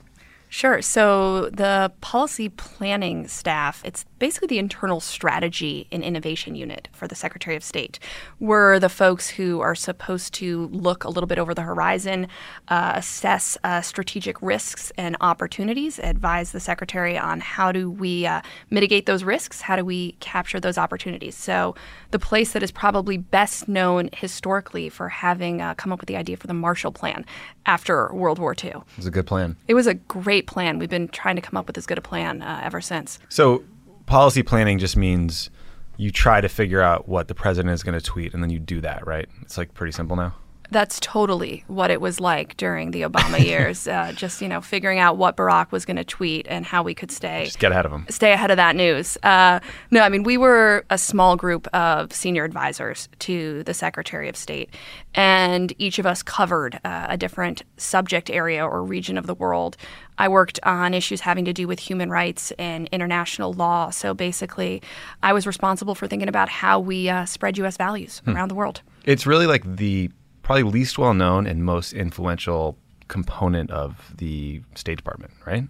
Sure. So the policy planning staff, it's basically the internal strategy and innovation unit for the Secretary of State. We're the folks who are supposed to look a little bit over the horizon, uh, assess uh, strategic risks and opportunities, advise the Secretary on how do we uh, mitigate those risks, how do we capture those opportunities. So the place that is probably best known historically for having uh, come up with the idea for the Marshall Plan after World War II. It was a good plan. It was a great plan. We've been trying to come up with as good a plan uh, ever since. So, policy planning just means you try to figure out what the president is going to tweet and then you do that, right? It's like pretty simple now. That's totally what it was like during the Obama years. Uh, just you know, figuring out what Barack was going to tweet and how we could stay just get ahead of him, stay ahead of that news. Uh, no, I mean we were a small group of senior advisors to the Secretary of State, and each of us covered uh, a different subject area or region of the world. I worked on issues having to do with human rights and international law. So basically, I was responsible for thinking about how we uh, spread U.S. values hmm. around the world. It's really like the probably least well known and most influential component of the State Department, right?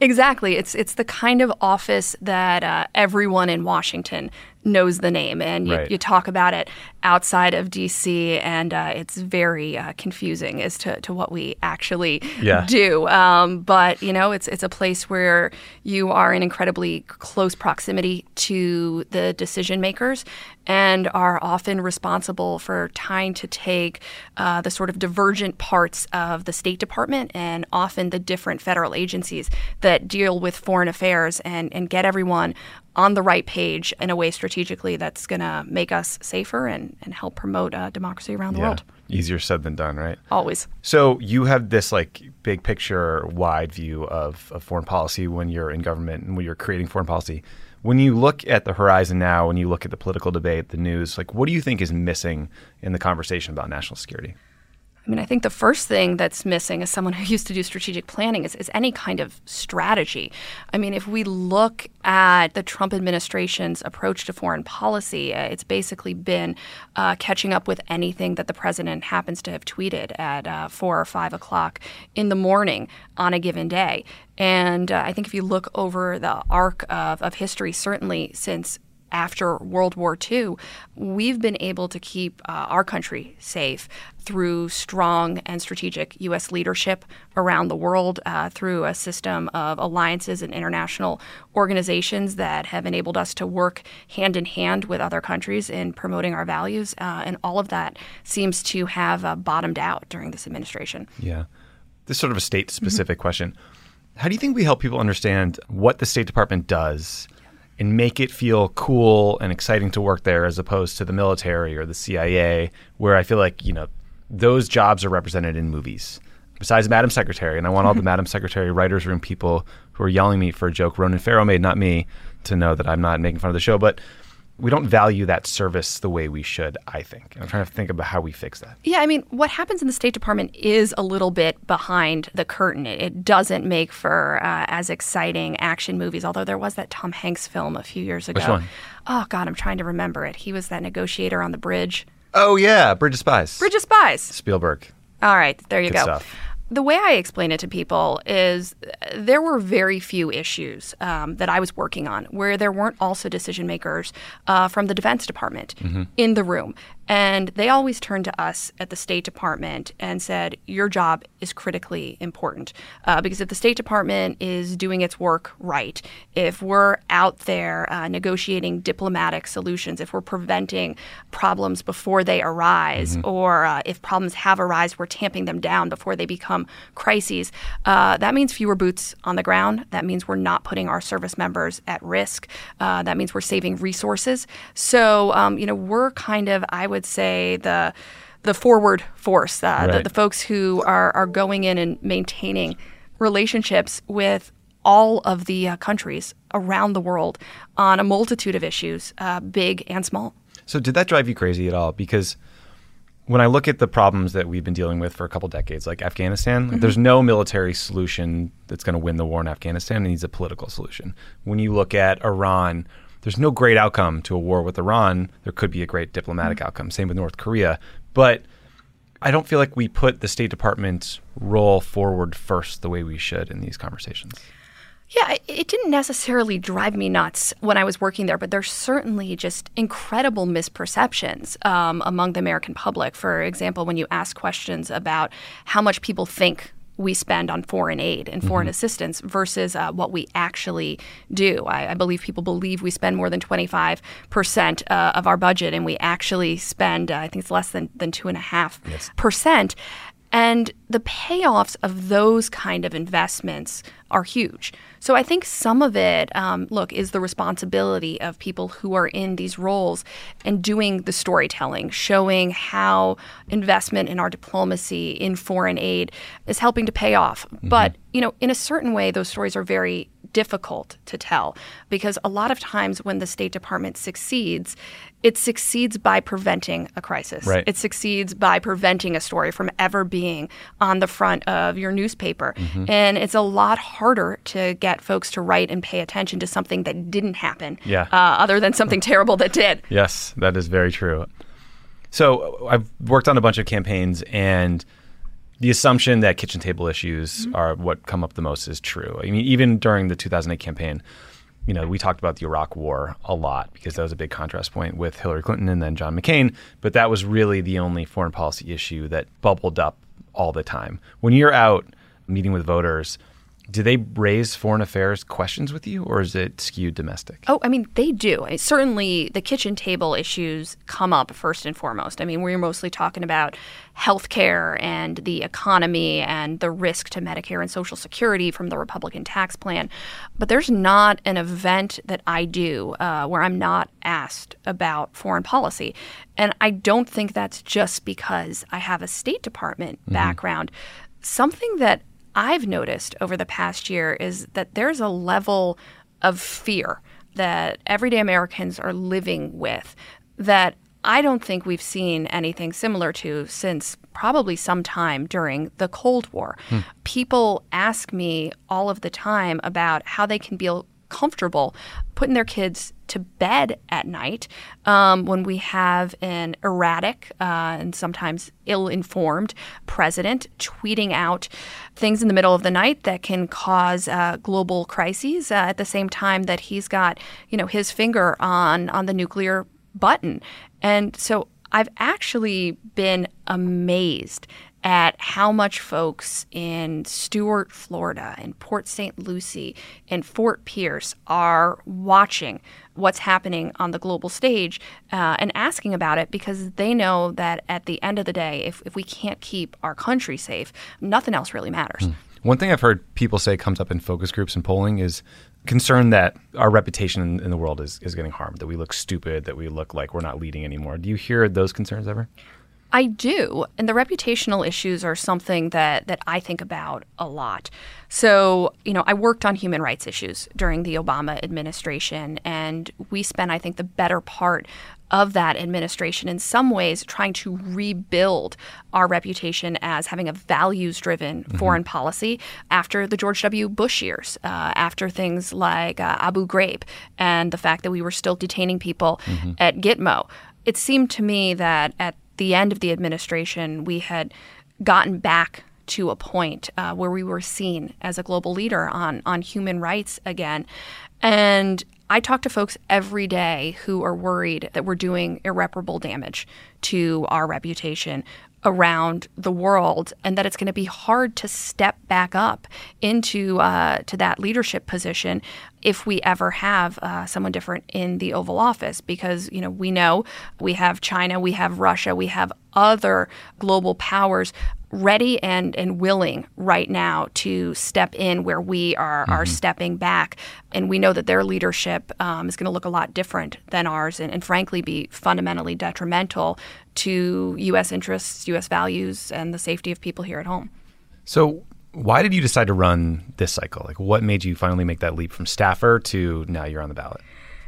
Exactly. It's it's the kind of office that uh, everyone in Washington knows the name, and you, right. you talk about it outside of DC, and uh, it's very uh, confusing as to, to what we actually yeah. do. Um, but you know, it's it's a place where you are in incredibly close proximity to the decision makers, and are often responsible for trying to take uh, the sort of divergent parts of the State Department and often the different federal agencies that deal with foreign affairs and, and get everyone on the right page in a way strategically that's going to make us safer and, and help promote uh, democracy around the yeah. world. Easier said than done, right? Always. So you have this like big picture, wide view of, of foreign policy when you're in government and when you're creating foreign policy. When you look at the horizon now, when you look at the political debate, the news, like what do you think is missing in the conversation about national security? I mean, I think the first thing that's missing as someone who used to do strategic planning is, is any kind of strategy. I mean, if we look at the Trump administration's approach to foreign policy, uh, it's basically been uh, catching up with anything that the president happens to have tweeted at uh, four or five o'clock in the morning on a given day. And uh, I think if you look over the arc of, of history, certainly since after World War II, we've been able to keep uh, our country safe through strong and strategic U.S. leadership around the world, uh, through a system of alliances and international organizations that have enabled us to work hand in hand with other countries in promoting our values. Uh, and all of that seems to have uh, bottomed out during this administration. Yeah. This is sort of a state specific mm-hmm. question. How do you think we help people understand what the State Department does? And make it feel cool and exciting to work there as opposed to the military or the CIA, where I feel like, you know, those jobs are represented in movies. Besides Madam Secretary, and I want all the Madam Secretary writers' room people who are yelling me for a joke Ronan Farrow made, not me, to know that I'm not making fun of the show. But we don't value that service the way we should, I think. I'm trying to think about how we fix that. Yeah, I mean, what happens in the State Department is a little bit behind the curtain. It, it doesn't make for uh, as exciting action movies, although there was that Tom Hanks film a few years ago. Which one? Oh, God, I'm trying to remember it. He was that negotiator on the bridge. Oh, yeah, Bridge of Spies. Bridge of Spies. Spielberg. All right, there you Good go. Stuff. The way I explain it to people is there were very few issues um, that I was working on where there weren't also decision makers uh, from the Defense Department mm-hmm. in the room. And they always turned to us at the State Department and said, Your job is critically important. Uh, because if the State Department is doing its work right, if we're out there uh, negotiating diplomatic solutions, if we're preventing problems before they arise, mm-hmm. or uh, if problems have arisen, we're tamping them down before they become crises, uh, that means fewer boots on the ground. That means we're not putting our service members at risk. Uh, that means we're saving resources. So, um, you know, we're kind of, I would would say the the forward force, uh, right. the, the folks who are are going in and maintaining relationships with all of the uh, countries around the world on a multitude of issues, uh, big and small. So, did that drive you crazy at all? Because when I look at the problems that we've been dealing with for a couple decades, like Afghanistan, mm-hmm. there's no military solution that's going to win the war in Afghanistan. It needs a political solution. When you look at Iran there's no great outcome to a war with Iran. There could be a great diplomatic mm-hmm. outcome. Same with North Korea. But I don't feel like we put the State Department's role forward first the way we should in these conversations. Yeah, it didn't necessarily drive me nuts when I was working there, but there's certainly just incredible misperceptions um, among the American public. For example, when you ask questions about how much people think we spend on foreign aid and foreign mm-hmm. assistance versus uh, what we actually do. I, I, believe people believe we spend more than 25% uh, of our budget, and we actually spend, uh, I think it's less than, than 2.5%. Yes. And the payoffs of those kind of investments are huge. So I think some of it, um, look, is the responsibility of people who are in these roles and doing the storytelling, showing how investment in our diplomacy, in foreign aid, is helping to pay off. Mm-hmm. But, you know, in a certain way, those stories are very difficult to tell because a lot of times when the State Department succeeds, it succeeds by preventing a crisis. Right. It succeeds by preventing a story from ever being on the front of your newspaper. Mm-hmm. And it's a lot harder to get folks to write and pay attention to something that didn't happen, yeah. Uh, other than something terrible that did. Yes, that is very true. So I've worked on a bunch of campaigns and the assumption that kitchen table issues mm-hmm. are what come up the most is true. I mean, even during the 2008 campaign, you know, we talked about the Iraq War a lot because that was a big contrast point with Hillary Clinton and then John McCain. But that was really the only foreign policy issue that bubbled up all the time. When you're out meeting with voters, do they raise foreign affairs questions with you or is it skewed domestic? Oh, I mean, they do. I mean, certainly the kitchen table issues come up first and foremost. I mean, we're mostly talking about healthcare and the economy and the risk to Medicare and Social Security from the Republican tax plan. But there's not an event that I do uh, where I'm not asked about foreign policy. And I don't think that's just because I have a State Department mm-hmm. background. Something that I've noticed over the past year is that there's a level of fear that everyday Americans are living with that I don't think we've seen anything similar to since probably some time during the Cold War. Hmm. People ask me all of the time about how they can feel comfortable putting their kids to bed at night um, when we have an erratic uh, and sometimes ill informed president tweeting out things in the middle of the night that can cause uh, global crises uh, at the same time that he's got you know his finger on on the nuclear button. And so I've actually been amazed at how much folks in Stuart, Florida, and Port St. Lucie, and Fort Pierce are watching what's happening on the global stage uh, and asking about it because they know that at the end of the day, if, if we can't keep our country safe, nothing else really matters. Mm. One thing I've heard people say comes up in focus groups and polling is concern that our reputation in, in the world is, is getting harmed, that we look stupid, that we look like we're not leading anymore. Do you hear those concerns ever? I do. And the reputational issues are something that, that I think about a lot. So, you know, I worked on human rights issues during the Obama administration, and we spent, I think, the better part of that administration in some ways trying to rebuild our reputation as having a values driven mm-hmm. foreign policy after the George W. Bush years, uh, after things like uh, Abu Ghraib and the fact that we were still detaining people mm-hmm. at Gitmo. It seemed to me that at the end of the administration, we had gotten back to a point uh, where we were seen as a global leader on on human rights again. And I talk to folks every day who are worried that we're doing irreparable damage to our reputation around the world, and that it's going to be hard to step back up into uh, to that leadership position if we ever have uh, someone different in the Oval Office, because you know we know we have China, we have Russia, we have other global powers ready and, and willing right now to step in where we are, mm-hmm. are stepping back. And we know that their leadership um, is going to look a lot different than ours and, and, frankly be fundamentally detrimental to U.S. interests, U.S. values, and the safety of people here at home. So, why did you decide to run this cycle? Like, what made you finally make that leap from staffer to now you're on the ballot?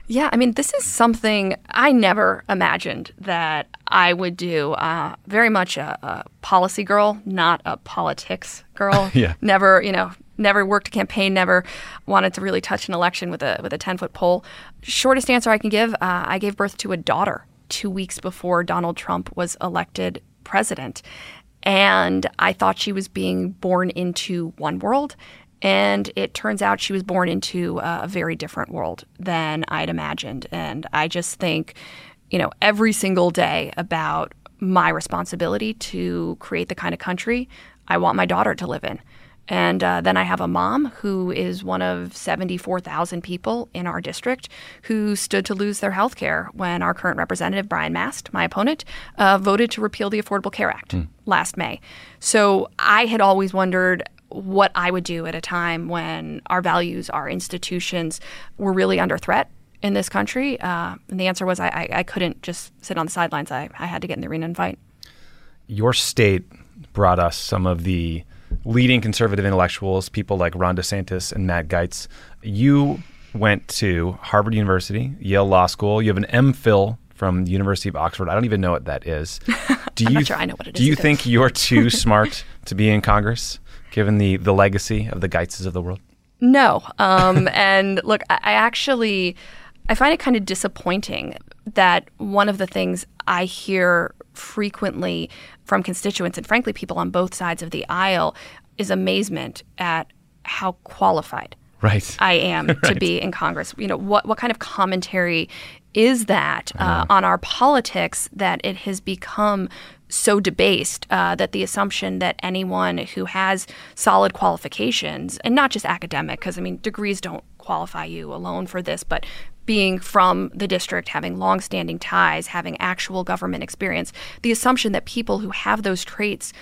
Yeah, I mean, this is something I never imagined that I would do. Uh, very much a, a, policy girl, not a politics girl. yeah. Never, you know, never worked a campaign. Never wanted to really touch an election with a with a ten foot pole. Shortest answer I can give: uh, I gave birth to a daughter two weeks before Donald Trump was elected president, and I thought she was being born into one world and it turns out she was born into a very different world than I'd imagined. And I just think, you know, every single day about my responsibility to create the kind of country I want my daughter to live in. And uh, then I have a mom who is one of 74,000 people in our district who stood to lose their health care when our current representative, Brian Mast, my opponent, uh, voted to repeal the Affordable Care Act mm. last May. So I had always wondered what I would do at a time when our values, our institutions were really under threat in this country. Uh, and the answer was I, I, I, couldn't just sit on the sidelines. I, I had to get in the arena and fight. Your state brought us some of the leading conservative intellectuals, people like Ron DeSantis and Matt Gaetz. You went to Harvard University, Yale Law School. You have an MPhil from the University of Oxford. I don't even know what that is. Do you, sure I know what it do you think you're too smart to be in Congress? given the the legacy of the Gaetzes of the world? No. Um, and look, I, I actually I find it kind of disappointing that one of the things I hear frequently from constituents and frankly people on both sides of the aisle is amazement at how qualified right. I am right. to be in Congress. You know, what what kind of commentary is that uh, uh-huh. on our politics that it has become so debased uh, that the assumption that anyone who has solid qualifications, and not just academic, because I mean, degrees don't qualify you alone for this, but being from the district, having longstanding ties, having actual government experience, the assumption that people who have those traits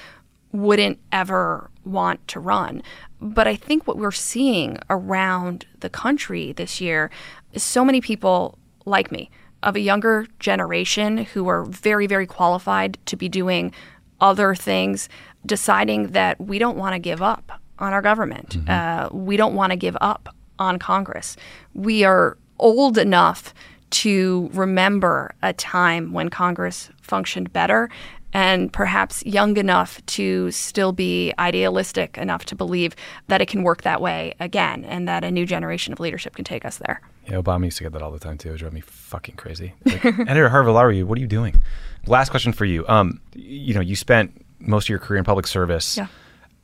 wouldn't ever want to run. But I think what we're seeing around the country this year is so many people like me of a younger generation who are very, very qualified to be doing other things, deciding that we don't want to give up on our government. Mm-hmm. Uh, we don't want to give up on Congress. We are old enough to remember a time when Congress functioned better and perhaps young enough to still be idealistic enough to believe that it can work that way again and that a new generation of leadership can take us there. Yeah, Obama used to get that all the time too. It drove me fucking crazy. Like, Editor Harvey Lowry, what are you doing? Last question for you. Um, you know, you spent most of your career in public service. Yeah.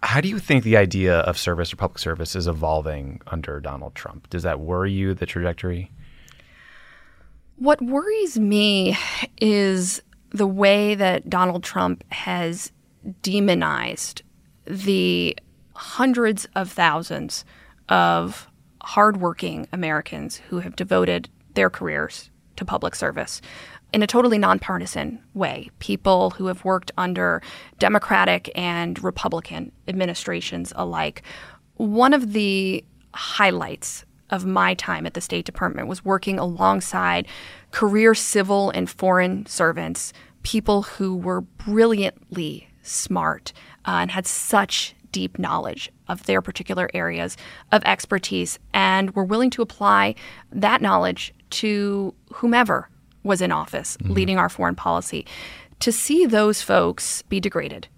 How do you think the idea of service or public service is evolving under Donald Trump? Does that worry you, the trajectory? What worries me is the way that Donald Trump has demonized the hundreds of thousands of hardworking Americans who have devoted their careers to public service in a totally nonpartisan way. People who have worked under Democratic and Republican administrations alike. One of the highlights of my time at the State Department was working alongside career civil and foreign servants, people who were brilliantly smart uh, and had such deep knowledge of their particular areas of expertise and were willing to apply that knowledge to whomever was in office mm-hmm. leading our foreign policy. To see those folks be degraded,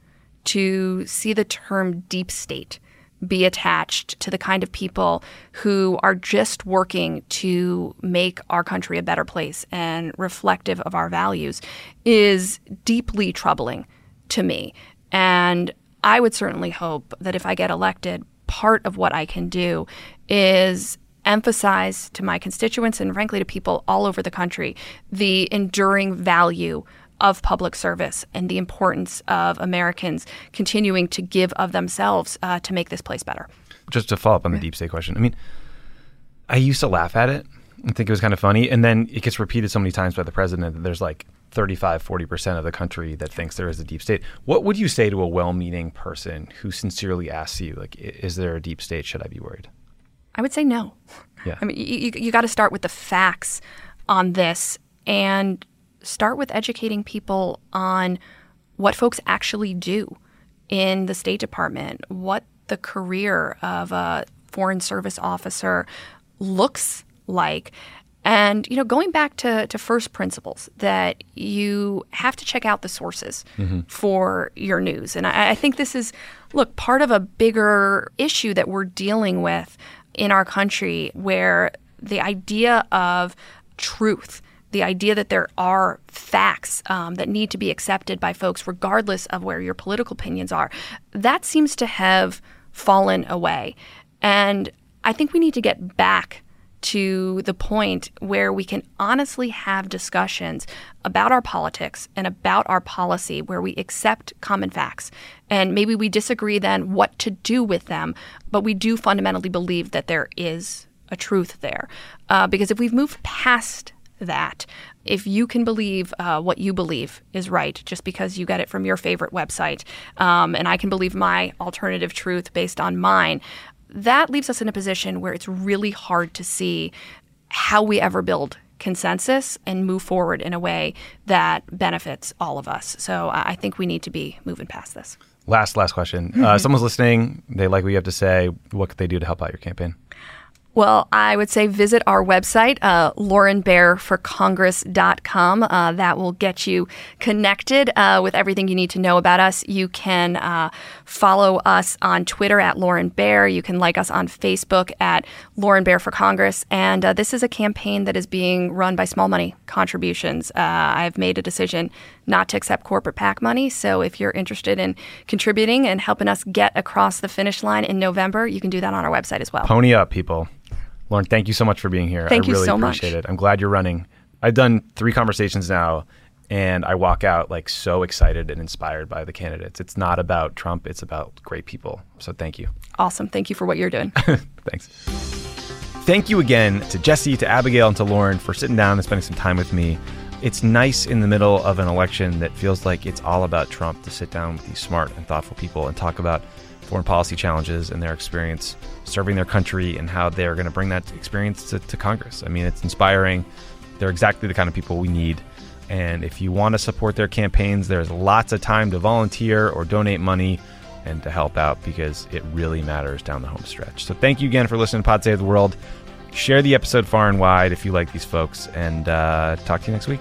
to see the term deep state be attached to the kind of people who are just working to make our country a better place and reflective of our values is deeply troubling to me. And I would certainly hope that if I get elected, part of what I can do is emphasize to my constituents and frankly to people all over the country the enduring value of public service and the importance of Americans continuing to give of themselves uh, to make this place better. Just to follow up on the deep state question, I mean, I used to laugh at it and think it was kind of funny. And then it gets repeated so many times by the president that there's like 35, 40% of the country that thinks there is a deep state. What would you say to a well meaning person who sincerely asks you, like, is there a deep state? Should I be worried? I would say no. Yeah. I mean, you, you got to start with the facts on this and start with educating people on what folks actually do in the State Department, what the career of a Foreign Service officer looks like. And you know, going back to, to first principles, that you have to check out the sources Mm-hmm. for your news. And I, I think this is, look, part of a bigger issue that we're dealing with in our country, where the idea of truth, the idea that there are facts um, that need to be accepted by folks, regardless of where your political opinions are, that seems to have fallen away. And I think we need to get back to the point where we can honestly have discussions about our politics and about our policy where we accept common facts. And maybe we disagree then what to do with them, but we do fundamentally believe that there is a truth there. Uh, because if we've moved past that, if you can believe uh, what you believe is right just because you get it from your favorite website, um, and I can believe my alternative truth based on mine, that leaves us in a position where it's really hard to see how we ever build consensus and move forward in a way that benefits all of us. So I think we need to be moving past this. Last, last question. Uh, someone's listening. They like what you have to say. What could they do to help out your campaign? Well, I would say visit our website, uh, laurenbaerforcongress.com. Uh, that will get you connected uh, with everything you need to know about us. You can uh, follow us on Twitter at Lauren Baer. You can like us on Facebook at Lauren Baer for Congress. And uh, this is a campaign that is being run by small money contributions. Uh, I've made a decision not to accept corporate PAC money. So if you're interested in contributing and helping us get across the finish line in November, you can do that on our website as well. Pony up, people. Lauren, thank you so much for being here. Thank I you really so much. appreciate it. I'm glad you're running. I've done three conversations now, and I walk out like so excited and inspired by the candidates. It's not about Trump, it's about great people. So thank you. Awesome. Thank you for what you're doing. Thanks. Thank you again to Jesse, to Abigail, and to Lauren for sitting down and spending some time with me. It's nice in the middle of an election that feels like it's all about Trump to sit down with these smart and thoughtful people and talk about foreign policy challenges and their experience serving their country and how they're going to bring that experience to, to Congress. I mean, it's inspiring. They're exactly the kind of people we need. And if you want to support their campaigns, there's lots of time to volunteer or donate money and to help out because it really matters down the home stretch. So thank you again for listening to Pod Save the World. Share the episode far and wide if you like these folks, and uh, talk to you next week.